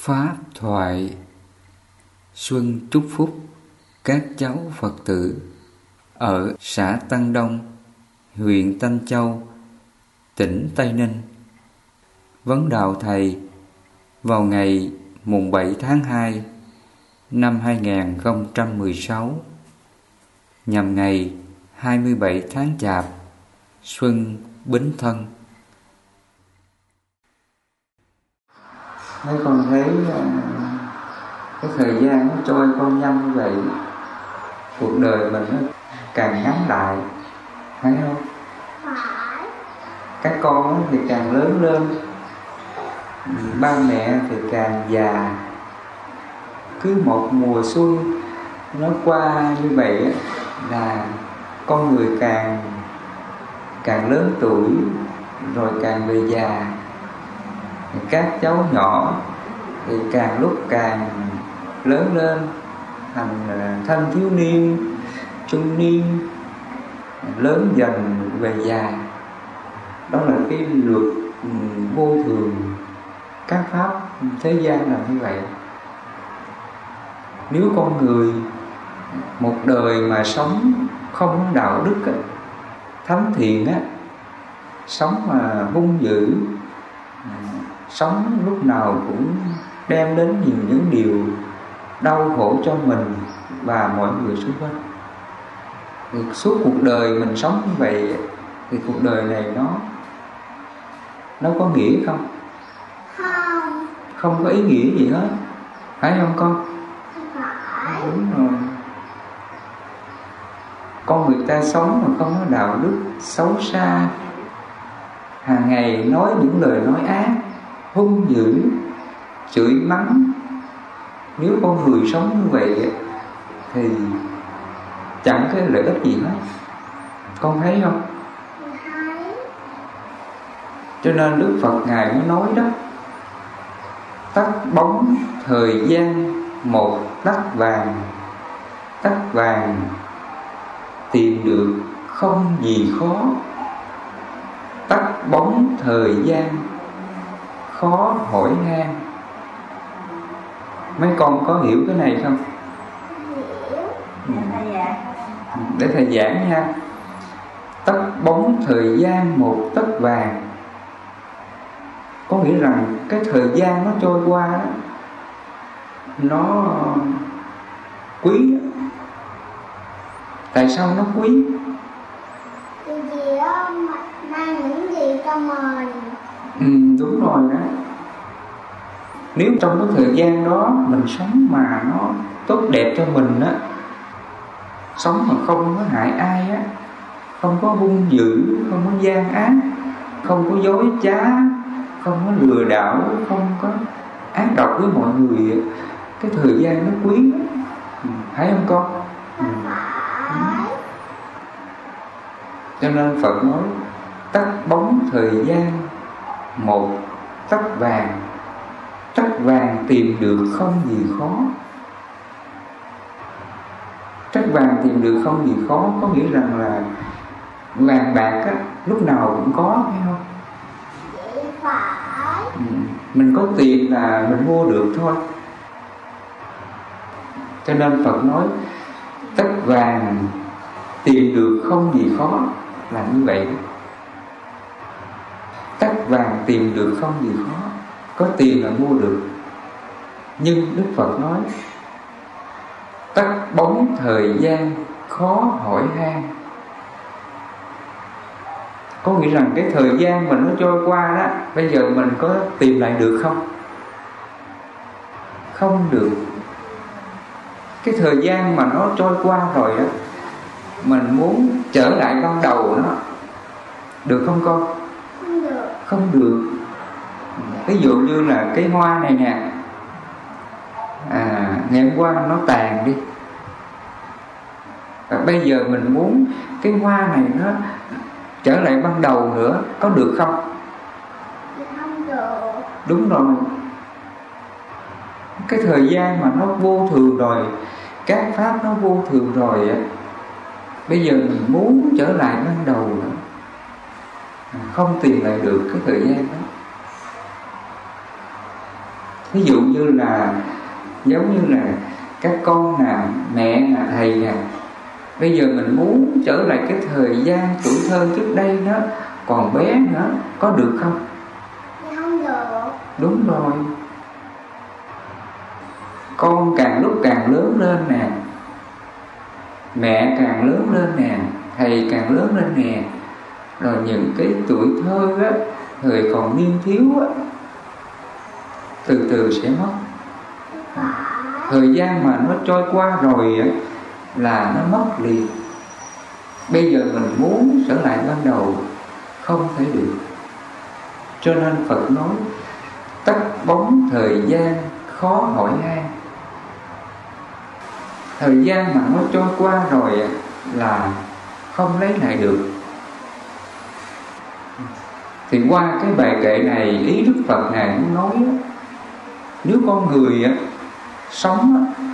Pháp thoại Xuân chúc phúc các cháu Phật tử ở xã Tăng Đông, huyện Tân Châu, tỉnh Tây Ninh. Vấn đạo Thầy vào ngày mùng 7 tháng 2 năm 2016 nhằm ngày 27 tháng Chạp Xuân Bính Thân thấy con thấy ờ, cái thời gian nó trôi qua nhanh như vậy cuộc đời mình nó càng ngắn lại phải không? Các con thì càng lớn lên ba mẹ thì càng già. Cứ một mùa xuân nó qua như vậy là con người càng càng lớn tuổi rồi càng về già các cháu nhỏ thì càng lúc càng lớn lên thành à, thanh thiếu niên, trung niên, lớn dần, về già. Đó là cái luật ừ, vô thường các pháp thế gian là như vậy. Nếu con người một đời mà sống không đạo đức thánh thiện á, sống mà hung dữ sống lúc nào cũng đem đến nhiều những điều đau khổ cho mình và mọi người xung quanh. Thì suốt cuộc đời mình sống như vậy thì cuộc đời này nó nó có nghĩa không? Không. Không có ý nghĩa gì hết. Phải không con? Phải. Đúng rồi. Con người ta sống mà không có đạo đức xấu xa hàng ngày nói những lời nói ác hung dữ chửi mắng. Nếu con người sống như vậy thì chẳng cái lợi ích gì hết. Con thấy không? Cho nên đức phật ngài mới nói đó tắt bóng thời gian một tắt vàng tắt vàng tìm được không gì khó. Tắt bóng thời gian khó hỏi han mấy con có hiểu cái này không? Hiểu. Để thầy giảng nha. Tắt bóng thời gian một tấc vàng. Có nghĩa rằng cái thời gian nó trôi qua đó nó quý. Tại sao nó quý? Gì đó mang những gì cho mình ừ, đúng rồi đó nếu trong cái thời gian đó mình sống mà nó tốt đẹp cho mình á sống mà không có hại ai á không có hung dữ không có gian ác không có dối trá không có lừa đảo không có ác độc với mọi người á, cái thời gian nó quý lắm. Ừ, thấy không con ừ. cho nên phật nói tắt bóng thời gian một tắt vàng tắt vàng tìm được không gì khó. Tắt vàng tìm được không gì khó có nghĩa rằng là vàng bạc á, lúc nào cũng có phải không? Ừ. mình có tiền là mình mua được thôi. Cho nên phật nói tất vàng tìm được không gì khó là như vậy. Tất vàng tìm được không gì khó có tiền là mua được. Nhưng đức phật nói tắt bóng thời gian khó hỏi han. Có nghĩa rằng cái thời gian mình nó trôi qua đó bây giờ mình có tìm lại được không? Không được. Cái thời gian mà nó trôi qua rồi đó mình muốn trở lại ban đầu nó. Được không con? Không được. Không được ví dụ như là cái hoa này nè. À ngày hôm qua nó tàn đi. Và bây giờ mình muốn cái hoa này nó trở lại ban đầu nữa, có được không? Đúng rồi. Cái thời gian mà nó vô thường rồi, các pháp nó vô thường rồi á, bây giờ mình muốn trở lại ban đầu nữa. Không tìm lại được cái thời gian đó ví dụ như là giống như là các con nè mẹ nè thầy nè. Bây giờ mình muốn trở lại cái thời gian tuổi thơ trước đây đó còn bé nữa có được không? Không được. Đúng rồi. Con càng lúc càng lớn lên nè. Mẹ càng lớn lên nè thầy càng lớn lên nè. Rồi những cái tuổi thơ á thời còn niên thiếu á từ từ sẽ mất. Thời gian mà nó trôi qua rồi á là nó mất liền. Bây giờ mình muốn trở lại ban đầu không thể được. Cho nên phật nói tắt bóng thời gian khó hỏi han. Thời gian mà nó trôi qua rồi á, là không lấy lại được. Thì qua cái bài kệ này ý đức phật ngài muốn nói nếu con người á, sống á,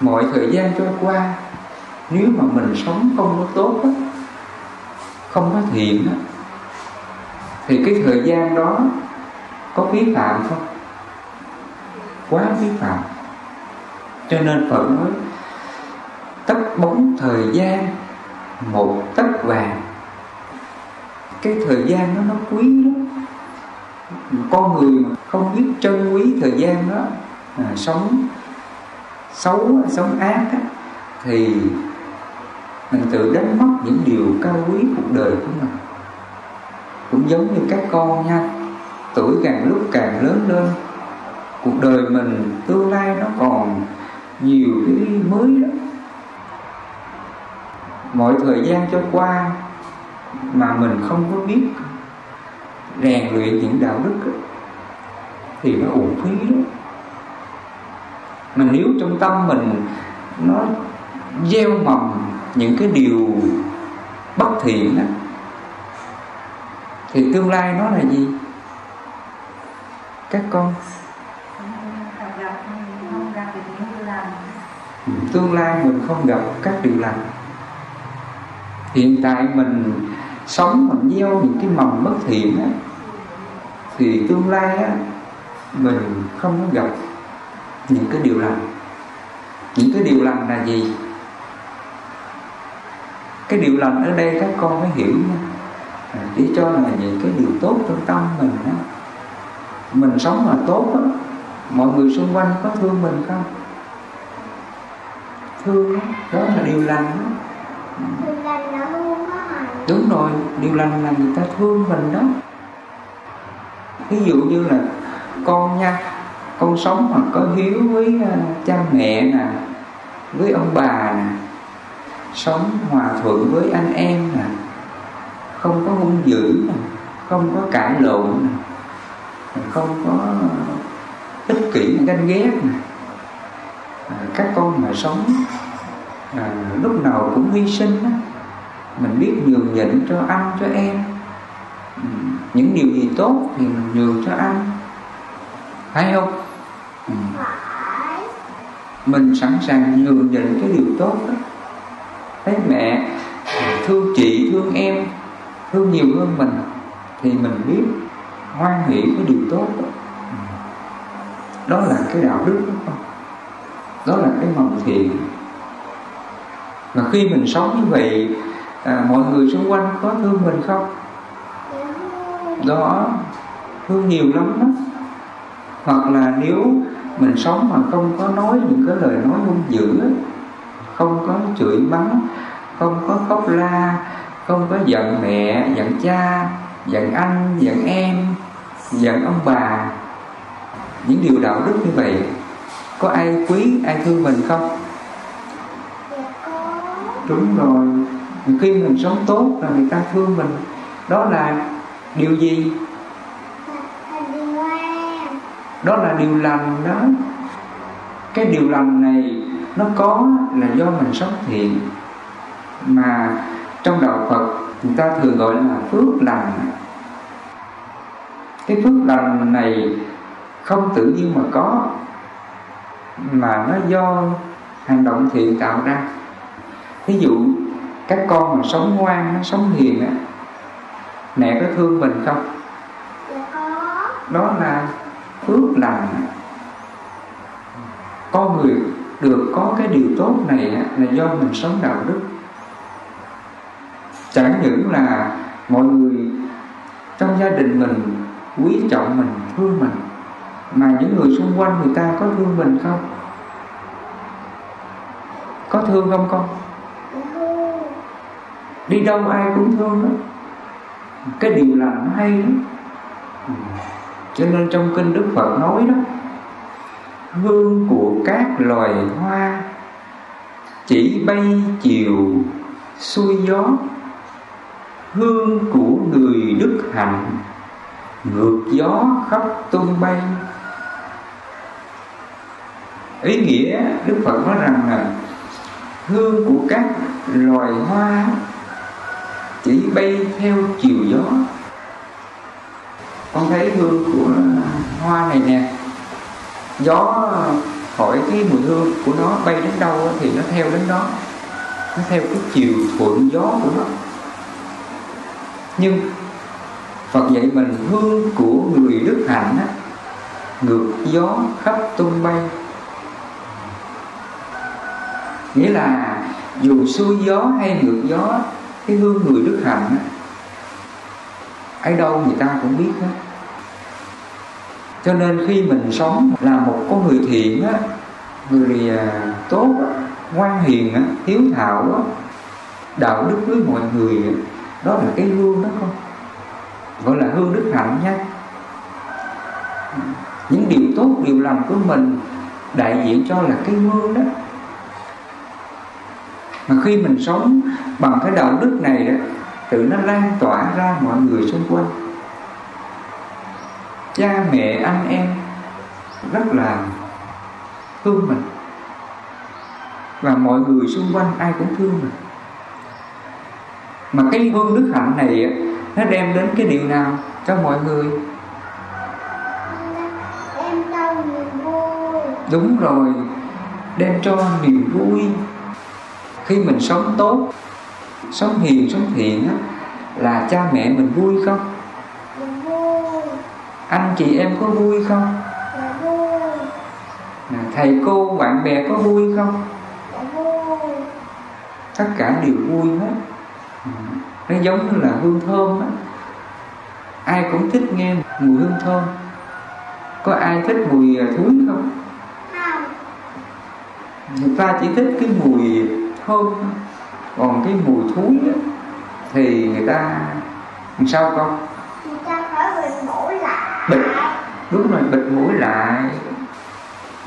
mọi thời gian trôi qua nếu mà mình sống không có tốt á, không có thiện á, thì cái thời gian đó có vi phạm không? Quá vi phạm. Cho nên phật nói tất bóng thời gian một tấc vàng. Cái thời gian đó nó quý lắm. Con người mà không biết trân quý thời gian đó à, sống xấu sống ác á, thì mình tự đánh mất những điều cao quý cuộc đời của mình. Cũng giống như các con nha tuổi càng lúc càng lớn lên cuộc đời mình tương lai nó còn nhiều cái mới đó. Mọi thời gian trôi qua mà mình không có biết rèn luyện những đạo đức đó, thì nó uổng phí lắm. mà nếu trong tâm mình nó gieo mầm những cái điều bất thiện đó, thì tương lai nó là gì? Các con. Tương lai mình không gặp các điều lành. Hiện tại mình sống mình gieo những cái mầm bất thiện á thì tương lai á mình không gặp những cái điều lành những cái điều lành là gì? Cái điều lành ở đây các con phải hiểu nha. À, chỉ cho là những cái điều tốt trong tâm mình á. Mình sống mà tốt á mọi người xung quanh có thương mình không? Thương đó, đó là điều lành đó. Hại đúng rồi điều lành là người ta thương mình đó. Ví dụ như là con nha. Con sống mà có hiếu với ờ, cha mẹ nè với ông bà nè. Sống hòa thuận với anh em nè. Không có hung dữ nè không có cãi lộn nè. Không có ích kỷ ganh ghét nè. Ờ, các con mà sống à, lúc nào cũng hy sinh á. Mình biết nhường nhịn cho anh cho em. Những điều gì tốt thì mình nhường cho anh phải không? Ừ. mình sẵn sàng nhường nhịn cái điều tốt đó. Thấy mẹ thương chị thương em thương nhiều hơn mình thì mình biết hoan hỷ cái điều tốt đó. Ừ. đó là cái đạo đức đó không? Đó là cái mầm thiện. Và khi mình sống như vậy à, mọi người xung quanh có thương mình không? Dạ. Không đó. Thương nhiều lắm đó hoặc là nếu mình sống mà không có nói những cái lời nói hung dữ, không có chửi mắng, không có khóc la, không có giận mẹ, giận cha, giận anh, giận em, giận ông bà, những điều đạo đức như vậy, có ai quý, ai thương mình không? Đúng rồi. Khi mình sống tốt là người ta thương mình. Đó là điều gì Là là điều ngoan đó là điều lành đó. Cái điều lành này nó có là do mình sống thiện. Mà trong đạo Phật người ta thường gọi là phước lành. Cái phước lành này không tự nhiên mà có mà nó do hành động thiện tạo ra. Ví dụ các con mà sống ngoan nó sống hiền á mẹ có thương mình không? Dạ đó là phước lành. Con người được có cái điều tốt này là do mình sống đạo đức. Chẳng những là mọi người trong gia đình mình quý trọng mình, thương mình, mà những người xung quanh người ta có thương mình không? Có thương không con? Đi đâu ai cũng thương đó cái điều làm nó hay lắm cho nên trong kinh đức phật nói đó, hương của các loài hoa chỉ bay chiều xuôi gió. Hương của người đức hạnh ngược gió khắp tung bay. Ý nghĩa đức phật nói rằng là hương của các loài hoa chỉ bay theo chiều gió con thấy hương của hoa này nè gió hỏi cái mùi hương của nó bay đến đâu thì nó theo đến đó. Nó theo cái chiều thuận gió của nó. Nhưng Phật dạy mình hương của người đức hạnh á, ngược gió khắp tung bay. Nghĩa là dù xuôi gió hay ngược gió cái hương người đức hạnh á, ở đâu người ta cũng biết hết. Cho nên khi mình sống là một con người thiện á người à, tốt á, ngoan hiền á, hiếu thảo á, đạo đức với mọi người đó là cái hương đó không? Gọi là hương đức hạnh nha. Những điều tốt điều lành của mình đại diện cho là cái hương đó. Mà khi mình sống bằng cái đạo đức này đó tự nó lan tỏa ra mọi người xung quanh. Cha mẹ anh em rất là thương mình. Và mọi người xung quanh ai cũng thương mình. Mà cái hương đức hạnh này nó đem đến cái điều nào cho mọi người? Em cho niềm vui. Đúng rồi đem cho niềm vui. Khi mình sống tốt sống hiền sống thiện á là cha mẹ mình vui không? Anh chị em có vui không? Thầy cô bạn bè có vui không? Tất cả đều vui hết. Ừ. nó giống như là hương thơm á. Ai cũng thích nghe mùi hương thơm. Có ai thích mùi à, thúi không? Không. Người ta chỉ thích cái mùi thơm thôi. Còn cái mùi thúi á, thì người ta làm sao con? Người ta phải bịt mũi lại. Bịt. Đúng rồi bịt mũi lại.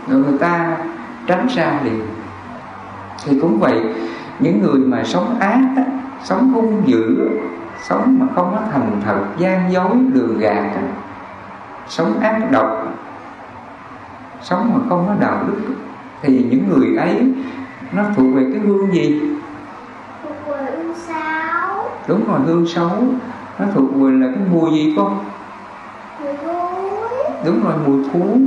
Rồi người ta tránh xa liền. Thì cũng vậy những người mà sống ác á, sống hung dữ sống mà không có thành thật gian dối lừa gạt á, sống ác độc sống mà không có đạo đức thì những người ấy nó thuộc về cái hương gì đúng rồi hương xấu. Nó thuộc về là cái mùi gì con? Mùi đúng rồi mùi thú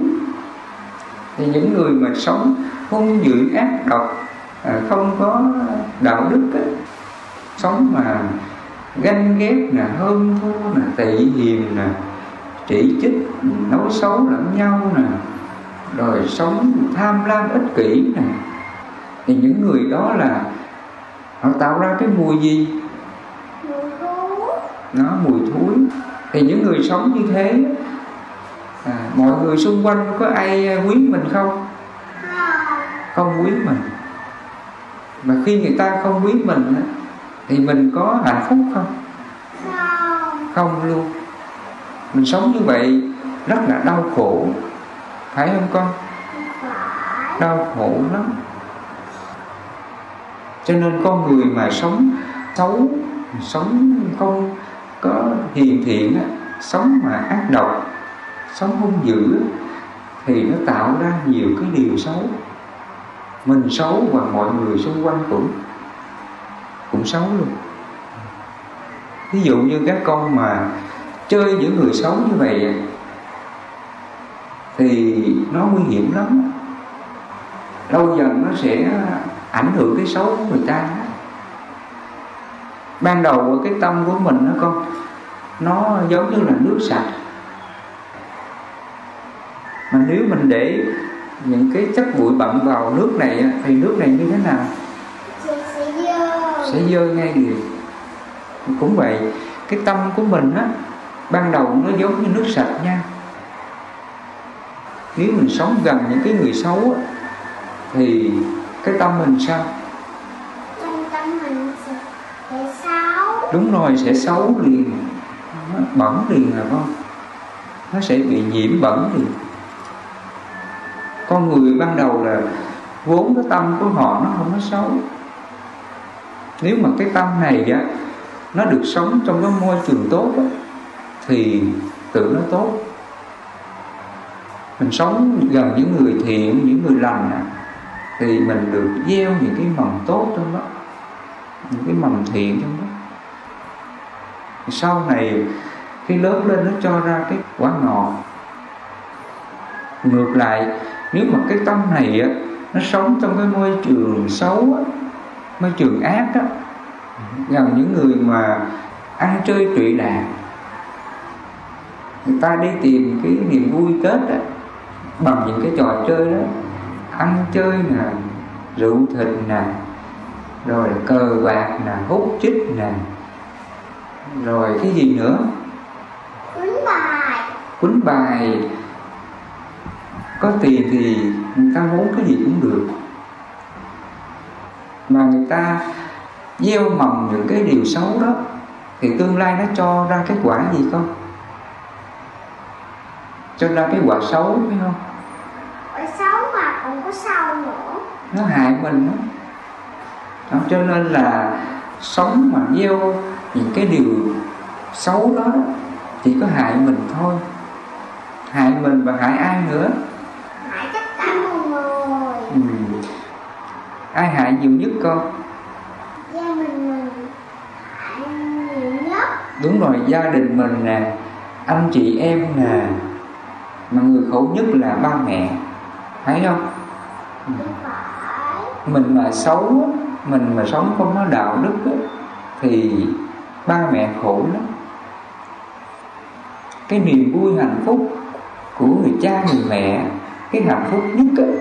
thì những người mà sống hung dữ ác độc à, không có đạo đức á, sống mà ganh ghét nè hơn thua nè tị hiềm nè chỉ trích nói xấu lẫn nhau nè rồi sống tham lam ích kỷ nè thì những người đó là họ tạo ra cái mùi gì nó mùi thối. Thì những người sống như thế à, mọi người xung quanh có ai quý mình không? Không quý mình. Mà khi người ta không quý mình thì mình có hạnh phúc không? Không luôn. Mình sống như vậy rất là đau khổ. Phải không con? Đau khổ lắm. Cho nên con người mà sống xấu sống không có hiền thiện á, sống mà ác độc sống hung dữ thì nó tạo ra nhiều cái điều xấu. Mình xấu và mọi người xung quanh cũng cũng xấu luôn. Ví dụ như các con mà chơi những người xấu như vậy thì nó nguy hiểm lắm. Lâu dần nó sẽ ảnh hưởng cái xấu của người ta ban đầu của cái tâm của mình nó con nó giống như là nước sạch. Mà nếu mình để những cái chất bụi bặm vào nước này thì nước này như thế nào? Sẽ sẽ dơ ngay liền. Cũng vậy cái tâm của mình á ban đầu nó giống như nước sạch nha. Nếu mình sống gần những cái người xấu á, thì cái tâm mình sao? Đúng rồi sẽ xấu liền. Nó bẩn liền là không nó sẽ bị nhiễm bẩn liền. Con người ban đầu là vốn cái tâm của họ nó không có xấu. Nếu mà cái tâm này á nó được sống trong cái môi trường tốt á, thì tự nó tốt. Mình sống gần những người thiện những người lành à, thì mình được gieo những cái mầm tốt trong đó những cái mầm thiện trong đó sau này, khi lớn lên nó cho ra cái quả ngọt. Ngược lại, nếu mà cái tâm này á, nó sống trong cái môi trường xấu á, môi trường ác á gần những người mà ăn chơi trụy lạc người ta đi tìm cái niềm vui tết á, bằng những cái trò chơi đó, ăn chơi nè, rượu thịt nè, rồi cờ bạc nè, hút chích nè rồi cái gì nữa? Quýnh bài. Quýnh bài. Có tiền thì người ta muốn cái gì cũng được. Mà người ta gieo mầm những cái điều xấu đó thì tương lai nó cho ra cái quả gì không? Cho ra cái quả xấu phải không? Ở xấu mà còn có sâu nữa. Nó hại mình đó. đó cho nên là sống mà gieo những cái điều xấu đó chỉ có hại mình thôi. Hại mình và hại ai nữa? Hại tất cả mọi người. Ừ. ai hại nhiều nhất con? Gia đình mình. Hại nhiều nhất. Đúng rồi gia đình mình nè anh chị em nè mà người khổ nhất là ba mẹ. Thấy không? Ừ. mình mà xấu mình mà sống không có đạo đức thì ba mẹ khổ lắm. Cái niềm vui hạnh phúc của người cha người mẹ cái hạnh phúc nhất á,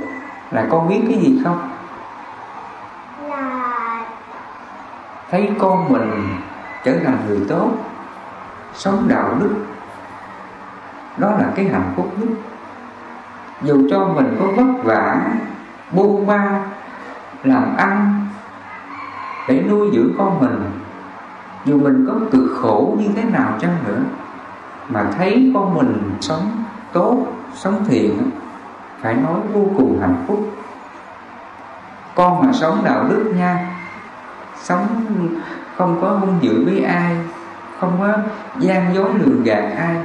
là con biết cái gì không? Là thấy con mình trở thành người tốt sống đạo đức đó là cái hạnh phúc nhất. Dù cho mình có vất vả buôn ba làm ăn để nuôi dưỡng con mình dù mình có cực khổ như thế nào chăng nữa, mà thấy con mình sống tốt, sống thiện, phải nói vô cùng hạnh phúc. Con mà sống đạo đức nha, sống không có hung dữ với ai, không có gian dối lường gạt ai.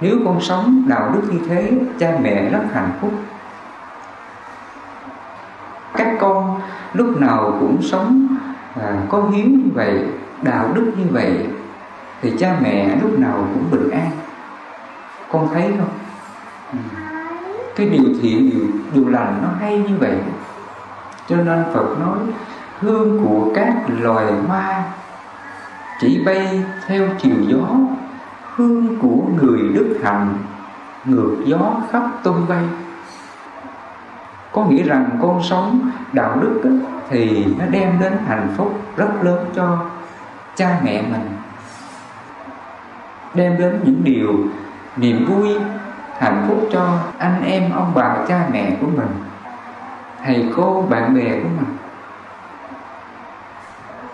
Nếu con sống đạo đức như thế, cha mẹ rất hạnh phúc. Các con lúc nào cũng sống à, có hiếu như vậy đạo đức như vậy thì cha mẹ lúc nào cũng bình an. Con thấy không? Ừ. cái điều thiện điều, điều lành nó hay như vậy. Cho nên phật nói hương của các loài hoa chỉ bay theo chiều gió hương của người đức hạnh ngược gió khắp tung bay có nghĩa rằng con sống đạo đức á, thì nó đem đến hạnh phúc rất lớn cho cha mẹ mình đem đến những điều niềm vui hạnh phúc cho anh em ông bà cha mẹ của mình thầy cô bạn bè của mình.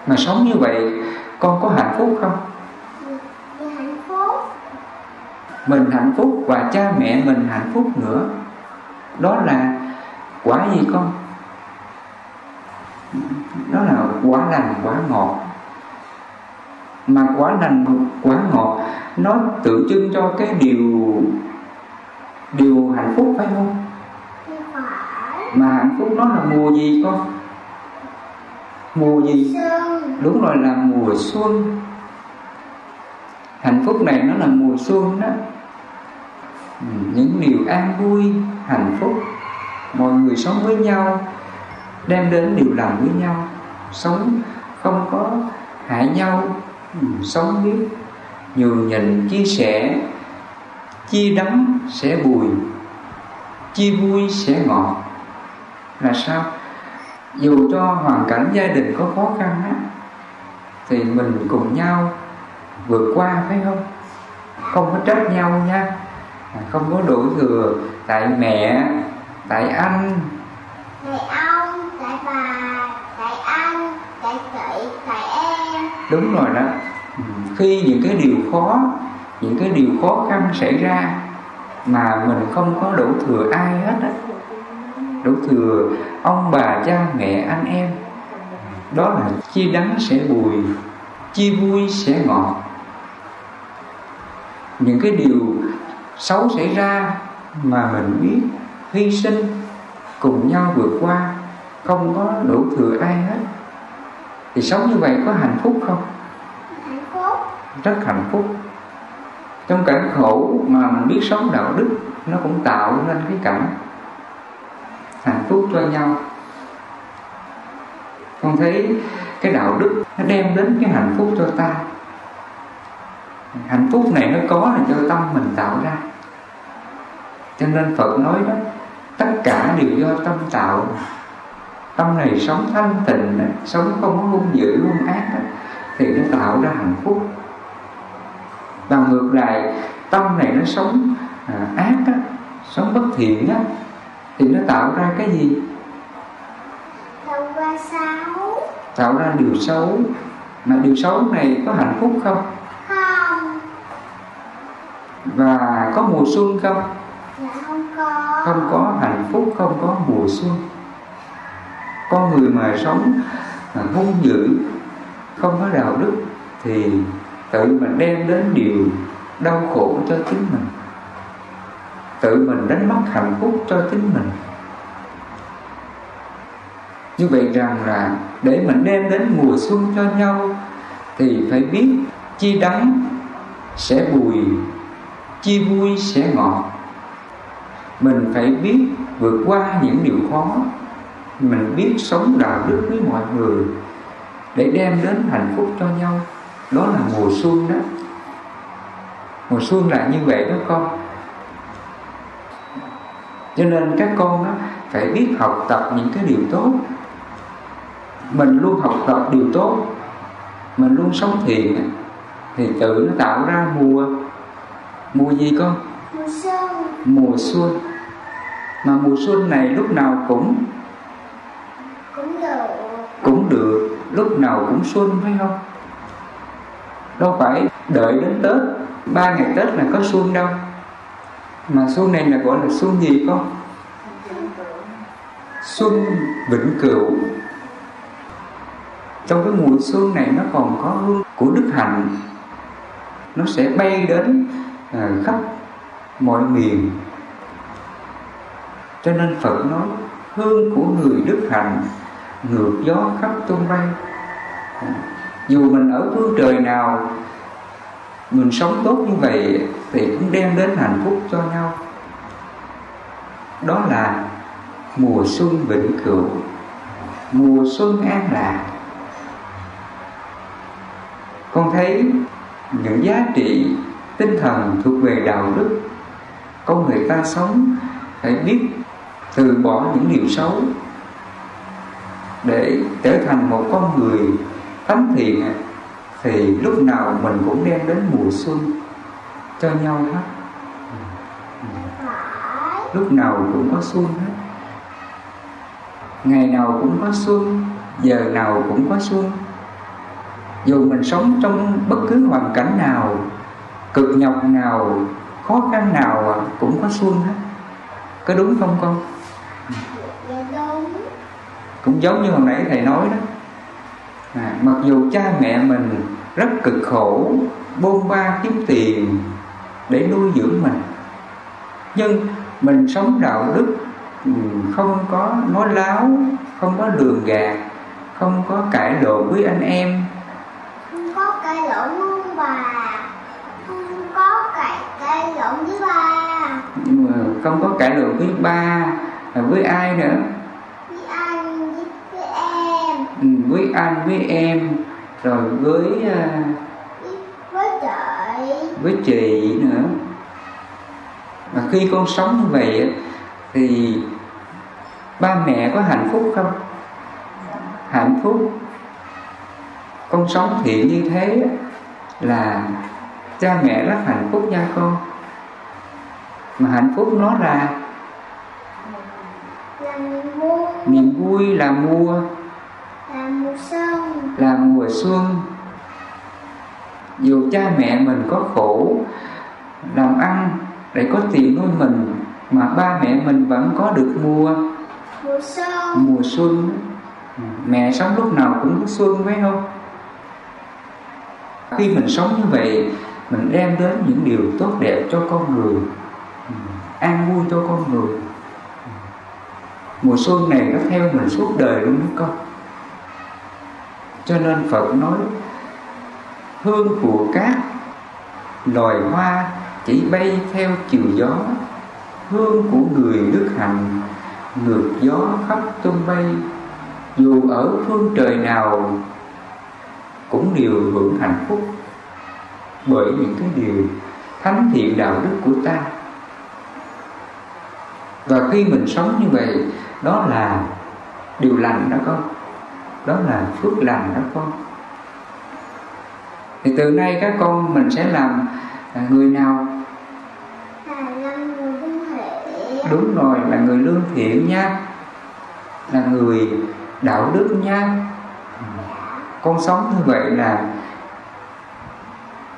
Mà sống như vậy con có hạnh phúc không? Hạnh phúc mình hạnh phúc và cha mẹ mình hạnh phúc nữa. Đó là quả gì con? Đó là quả lành quả ngọt. Mà quả lành quả ngọt, nó tượng trưng cho cái điều điều hạnh phúc, phải không? Không phải mà hạnh phúc nó là mùa gì con? Mùa gì? Xuân đúng rồi, là mùa xuân. Hạnh phúc này nó là mùa xuân đó. Ừ, những điều an vui, hạnh phúc mọi người sống với nhau, đem đến điều lành với nhau. Sống không có hại nhau ừ, sống biết nhường nhịn, chia sẻ chia đắng sẽ bùi chia vui sẽ ngọt. Là sao? Dù cho hoàn cảnh gia đình có khó khăn á, thì mình cùng nhau vượt qua, phải không? Không có trách nhau nha. Không có đổ thừa tại mẹ tại anh. Tại ông tại bà tại anh tại chị tại em. Đúng rồi đó. Khi những cái điều khó những cái điều khó khăn xảy ra mà mình không có đổ thừa ai hết á. Đổ thừa ông bà cha mẹ anh em. Đó là chia đắng sẽ bùi chia vui sẽ ngọt. Những cái điều xấu xảy ra mà mình biết hy sinh cùng nhau vượt qua không có đổ thừa ai hết. Thì sống như vậy có hạnh phúc không? Hạnh phúc. Rất hạnh phúc. Trong cảnh khổ mà mình biết sống đạo đức nó cũng tạo nên cái cảnh hạnh phúc cho nhau. Con thấy cái đạo đức nó đem đến cái hạnh phúc cho ta. Hạnh phúc này nó có là do tâm mình tạo ra. Cho nên phật nói đó cả đều do tâm tạo. Tâm này sống thanh tịnh sống không có hung dữ hung ác thì nó tạo ra hạnh phúc. Và ngược lại tâm này nó sống à, ác á, sống bất thiện á, thì nó tạo ra cái gì? Tạo ra sáu tạo ra điều xấu. Mà điều xấu này có hạnh phúc không? Không. Và có mùa xuân không dạ không có không có hạnh phúc, không có mùa xuân. Con người mà sống mà hung dữ, không có đạo đức, thì tự mình đem đến điều đau khổ cho chính mình. Tự mình đánh mất hạnh phúc cho chính mình. Như vậy rằng là để mình đem đến mùa xuân cho nhau, thì phải biết chi đắng sẽ bùi, chi vui sẽ ngọt mình phải biết vượt qua những điều khó. Mình biết sống đạo đức với mọi người để đem đến hạnh phúc cho nhau. Đó là mùa xuân đó. Mùa xuân là như vậy đó con. Cho nên các con đó phải biết học tập những cái điều tốt. Mình luôn học tập điều tốt. Mình luôn sống thiện thì tự nó tạo ra mùa. Mùa gì con? Mùa xuân. Mùa xuân mà mùa xuân này lúc nào cũng cũng được. cũng được lúc nào cũng xuân phải không? Đâu phải đợi đến tết ba ngày tết là có xuân đâu. Mà xuân này là gọi là xuân gì con? Xuân vĩnh cửu. Trong cái mùa xuân này nó còn có hương của đức hạnh. Nó sẽ bay đến à, khắp mọi miền cho nên phật nói, hương của người đức hạnh ngược gió khắp tung bay. Dù mình ở phương trời nào, mình sống tốt như vậy thì cũng đem đến hạnh phúc cho nhau. Đó là mùa xuân vĩnh cửu. Mùa xuân an lạc. Con thấy những giá trị tinh thần thuộc về đạo đức, con người ta sống phải biết từ bỏ những điều xấu để trở thành một con người thánh thiện, thì lúc nào mình cũng đem đến mùa xuân cho nhau hết. Lúc nào cũng có xuân hết. Ngày nào cũng có xuân, giờ nào cũng có xuân. Dù mình sống trong bất cứ hoàn cảnh nào, cực nhọc nào, khó khăn nào, cũng có xuân hết. Có đúng không con? Cũng giống như hồi nãy thầy nói đó. À, mặc dù cha mẹ mình rất cực khổ bôn ba kiếm tiền để nuôi dưỡng mình nhưng mình sống đạo đức ừ, không có nói láo không có lường gạt không có cãi lộn với anh em. Không có cãi lộn với bà. Không có cãi cãi lộn với ba. Nhưng mà không có cãi lộn với ba à, với ai nữa với anh với, với em ừ, với anh với em rồi với à, với, chị. với chị nữa. Mà khi con sống như vậy thì ba mẹ có hạnh phúc không? Hạnh phúc. Con sống thiện như thế là cha mẹ rất hạnh phúc nha con. Mà hạnh phúc nó là niềm vui. Là mùa là mùa xuân. Là mùa xuân. Dù cha mẹ mình có khổ làm ăn để có tiền nuôi mình mà ba mẹ mình vẫn có được mùa. Mùa xuân. Mùa xuân. Mẹ sống lúc nào cũng có xuân phải không? Khi mình sống như vậy mình đem đến những điều tốt đẹp cho con người an vui cho con người. Mùa xuân này nó theo mình suốt đời luôn đó con cho nên phật nói, hương của cát, loài hoa chỉ bay theo chiều gió. Hương của người đức hạnh, ngược gió khắp tung bay. Dù ở phương trời nào, cũng đều hưởng hạnh phúc. Bởi những cái điều thánh thiện đạo đức của ta. Và khi mình sống như vậy, đó là điều lành đó con đó là phước lành đó con. Thì từ nay các con mình sẽ làm à, người nào? Đúng rồi là người lương thiện nha. Là người đạo đức nha. Con sống như vậy là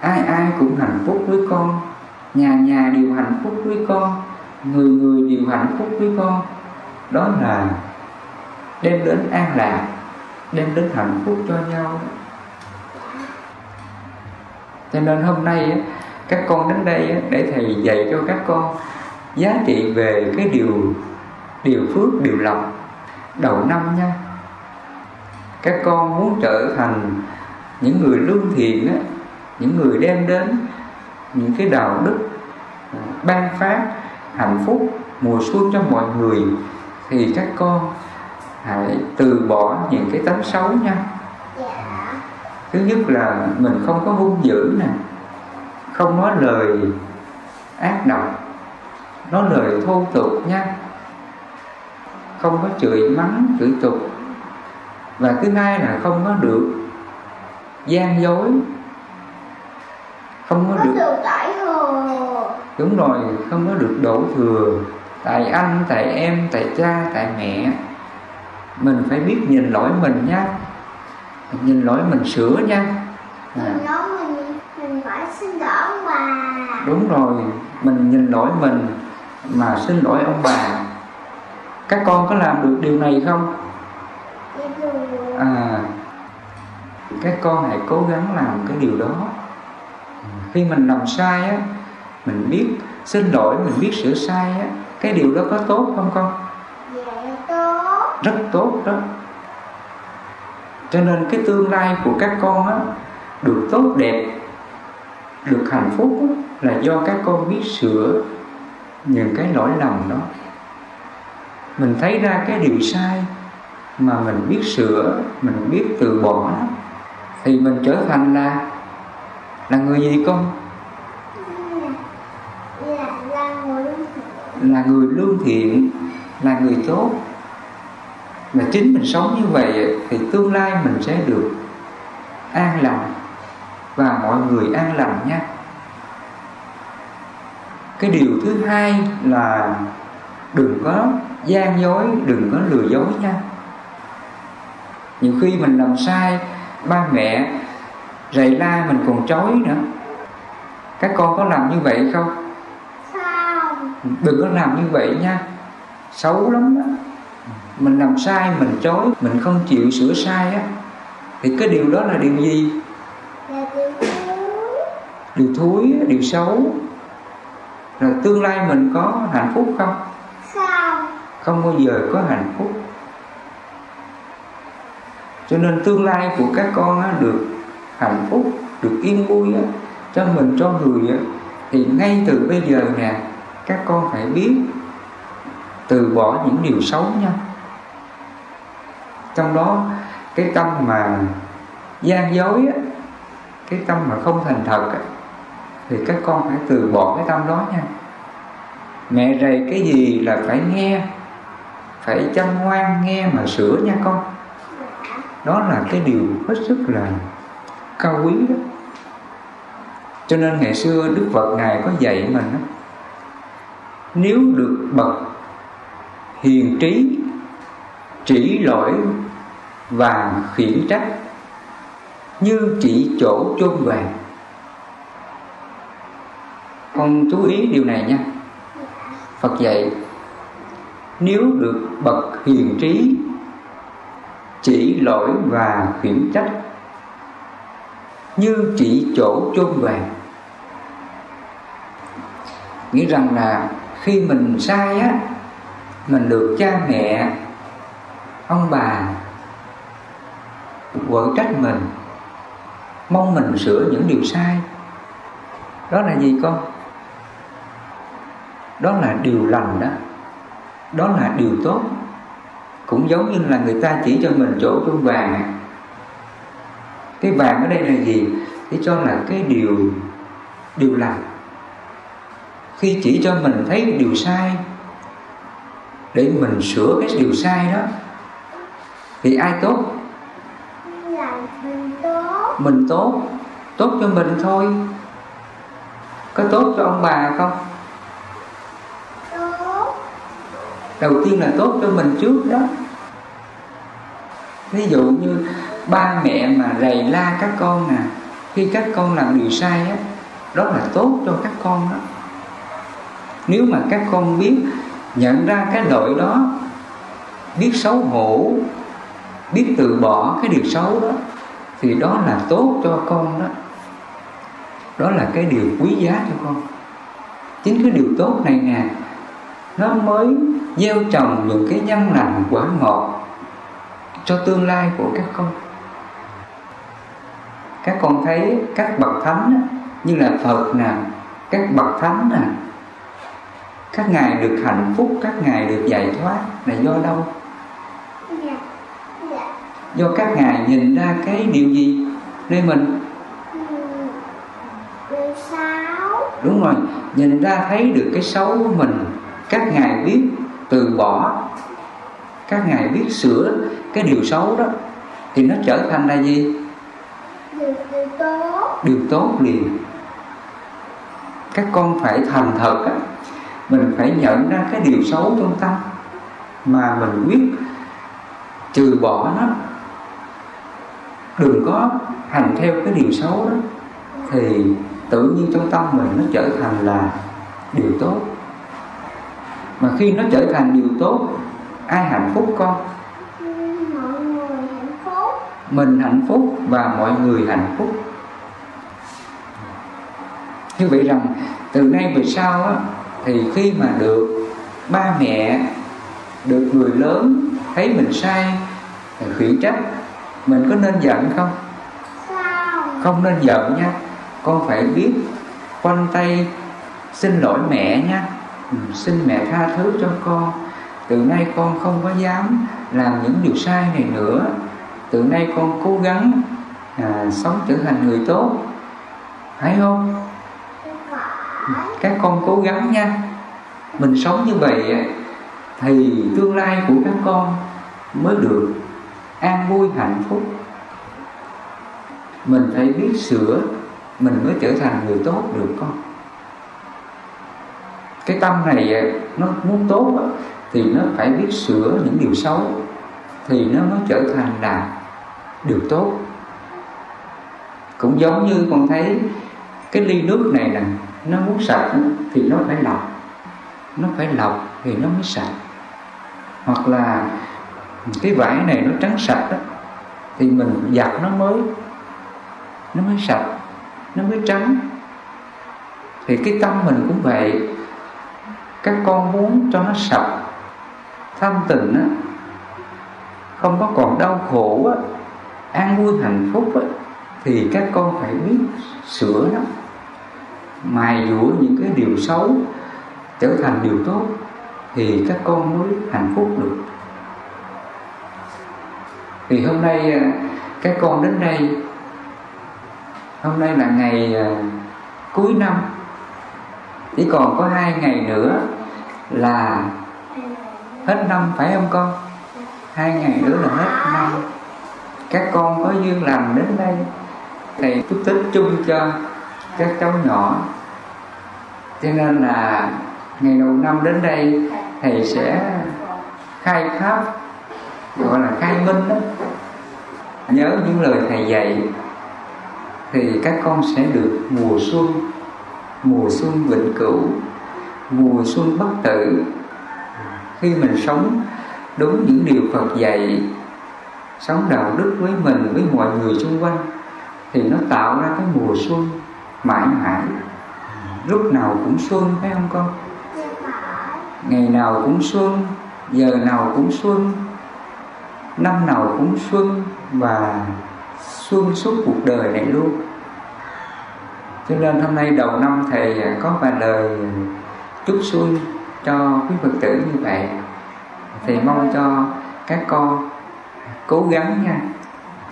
ai ai cũng hạnh phúc với con. Nhà nhà đều hạnh phúc với con. Người người đều hạnh phúc với con. Đó là đem đến an lạc đem đến hạnh phúc cho nhau cho nên hôm nay các con đến đây để thầy dạy cho các con giá trị về cái điều điều phước điều lộc đầu năm nha. Các con muốn trở thành những người lương thiện á, những người đem đến những cái đạo đức à, ban phát hạnh phúc mùa xuân cho mọi người thì các con hãy từ bỏ những cái tánh xấu nha. Dạ. Thứ nhất là mình không có hung dữ nè không nói lời ác độc nói lời thô tục nha. Không có chửi mắng chửi tục. Và thứ hai là không có được gian dối. Không có có được đúng rồi không có được đổ thừa. Tại anh tại em tại cha tại mẹ mình phải biết nhìn lỗi mình nha. Nhìn lỗi mình sửa nha. À, mình mình mình phải xin lỗi ông bà. Đúng rồi mình nhìn lỗi mình mà xin lỗi ông bà. Các con có làm được điều này không? Đường à các con hãy cố gắng làm cái điều đó. Khi mình làm sai á mình biết xin lỗi mình biết sửa sai á cái điều đó có tốt không con? dạ rất tốt đó. Cho nên cái tương lai của các con á được tốt đẹp được hạnh phúc á, là do các con biết sửa những cái lỗi lầm đó. Mình thấy ra cái điều sai mà mình biết sửa mình biết từ bỏ thì mình trở thành là là người gì con? Là người lương thiện là người tốt mà chính mình sống như vậy thì tương lai mình sẽ được an lành và mọi người an lành nha. Cái điều thứ hai là đừng có gian dối đừng có lừa dối nha. Nhiều khi mình làm sai ba mẹ rầy la mình còn chối nữa. Các con có làm như vậy không? Sao đừng có làm như vậy nha. Xấu lắm đó mình làm sai mình chối mình không chịu sửa sai á thì cái điều đó là điều gì? Điều thú. Điều thúi điều xấu. Rồi tương lai mình có hạnh phúc không? Sao không bao giờ có hạnh phúc. Cho nên tương lai của các con á, được hạnh phúc được yên vui á, cho mình cho người á, thì ngay từ bây giờ nè các con phải biết từ bỏ những điều xấu nha trong đó cái tâm mà gian dối á, cái tâm mà không thành thật á, thì các con phải từ bỏ cái tâm đó nha. Mẹ rầy cái gì là phải nghe phải chăm ngoan nghe mà sửa nha con. Đó là cái điều hết sức là cao quý đó. Cho nên ngày xưa đức phật ngài có dạy mình đó, nếu được bậc hiền trí chỉ lỗi và khiển trách như chỉ chỗ chôn vàng. Con chú ý điều này nha. Phật dạy, nếu được bậc hiền trí, chỉ lỗi và khiển trách như chỉ chỗ chôn vàng. Nghĩ rằng là khi mình sai á, mình được cha mẹ ông bà quở trách mình, mong mình sửa những điều sai. Đó là gì con? Đó là điều lành đó. Đó là điều tốt. Cũng giống như là người ta chỉ cho mình chỗ trong vàng à. cái vàng ở đây là gì? Để cho là cái điều điều lành. Khi chỉ cho mình thấy điều sai, để mình sửa cái điều sai đó thì ai tốt? Mình tốt. Tốt cho mình thôi. Có tốt cho ông bà không? Tốt. đầu tiên là tốt cho mình trước đó. Ví dụ như ba mẹ mà rầy la các con nè, khi các con làm điều sai á, đó là tốt cho các con đó. Nếu mà các con biết nhận ra cái lỗi đó, biết xấu hổ biết từ bỏ cái điều xấu đó, thì đó là tốt cho con đó. Đó là cái điều quý giá cho con. Chính cái điều tốt này nè, nó mới gieo trồng những cái nhân lành quả ngọt cho tương lai của các con. Các con thấy các bậc thánh như là phật nè, các bậc thánh nè, các ngài được hạnh phúc, các ngài được giải thoát là do đâu. Dạ do các ngài nhìn ra cái điều gì? Nơi mình đúng rồi nhìn ra thấy được cái xấu của mình. Các ngài biết từ bỏ. Các ngài biết sửa cái điều xấu đó. Thì nó trở thành là gì? Điều, điều tốt điều tốt liền. Các con phải thành thật á. Mình phải nhận ra cái điều xấu trong tâm. Mà mình quyết trừ bỏ nó đừng có hành theo cái điều xấu đó thì tự nhiên trong tâm mình nó trở thành là điều tốt. Mà khi nó trở thành điều tốt ai hạnh phúc con? Mình hạnh phúc và mọi người hạnh phúc. Như vậy rằng từ nay về sau á, thì khi mà được ba mẹ được người lớn thấy mình sai khiển trách mình có nên giận không? Không nên giận nha. Con phải biết quanh tay xin lỗi mẹ nha. Ừ, xin mẹ tha thứ cho con. Từ nay con không có dám làm những điều sai này nữa. Từ nay con cố gắng à, sống trở thành người tốt. Phải không? Các con cố gắng nha. Mình sống như vậy thì tương lai của các con mới được an vui hạnh phúc. Mình phải biết sửa, mình mới trở thành người tốt được con. Cái tâm này à, nó muốn tốt thì nó phải biết sửa những điều xấu, thì nó mới trở thành là điều tốt. Cũng giống như con thấy cái ly nước này nè, nó muốn sạch thì nó phải lọc. Nó phải lọc thì nó mới sạch. Hoặc là cái vải này nó trắng sạch đó, thì mình giặt nó mới. Nó mới sạch, nó mới trắng. Thì cái tâm mình cũng vậy. Các con muốn cho nó sạch, thanh tịnh á, không có còn đau khổ á, an vui hạnh phúc á, thì các con phải biết sửa nó. Mài dũa những cái điều xấu, trở thành điều tốt, thì các con mới hạnh phúc được thì hôm nay à, các con đến đây, hôm nay là ngày à, cuối năm. Chỉ còn có hai ngày nữa là hết năm, phải không con? Hai ngày nữa là hết năm. Các con có duyên làm đến đây. Thầy chúc tết chung cho các cháu nhỏ. Cho nên là ngày đầu năm đến đây, thầy sẽ khai pháp gọi là khai minh đó. Nhớ những lời thầy dạy thì các con sẽ được mùa xuân mùa xuân vĩnh cửu mùa xuân bất tử. Khi mình sống đúng những điều Phật dạy sống đạo đức với mình với mọi người xung quanh thì nó tạo ra cái mùa xuân mãi mãi. Lúc nào cũng xuân phải không con? Ngày nào cũng xuân giờ nào cũng xuân năm nào cũng xuân và xuân suốt cuộc đời này luôn. Cho nên hôm nay đầu năm thầy có vài lời chúc xuân cho quý phật tử như vậy. Thì mong cho các con cố gắng nha.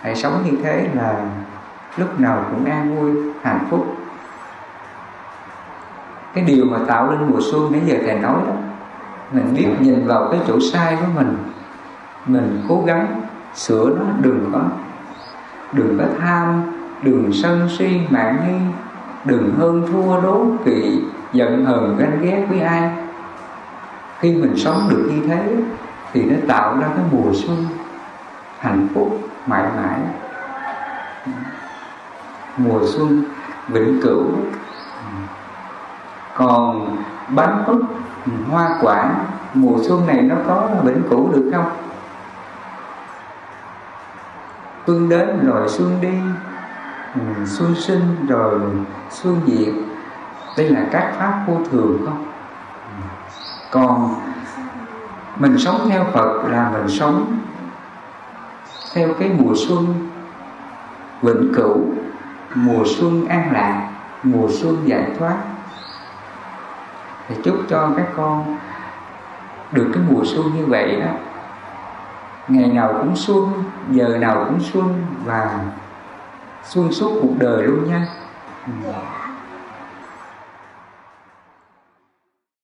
Hãy sống như thế là lúc nào cũng an vui, hạnh phúc. Cái điều mà tạo nên mùa xuân nãy giờ thầy nói đó, mình biết nhìn vào cái chỗ sai của mình mình cố gắng sửa nó, đừng có đừng có tham, đừng sân si mạng nghi, đừng hơn thua đố kỵ, giận hờn ganh ghét với ai. Khi mình sống được như thế thì nó tạo ra cái mùa xuân hạnh phúc, mãi mãi. Mùa xuân vĩnh cửu. Còn bánh ức, hoa quả, mùa xuân này nó có vĩnh cửu được không? Xuân đến rồi xuân đi ừ, xuân sinh rồi xuân diệt. Đây là các pháp vô thường không? Còn mình sống theo Phật là mình sống theo cái mùa xuân vĩnh cửu, mùa xuân an lạc, mùa xuân giải thoát. Thì chúc cho các con được cái mùa xuân như vậy đó ngày nào cũng xuân, giờ nào cũng xuân và xuân suốt cuộc đời luôn nha. Ừ.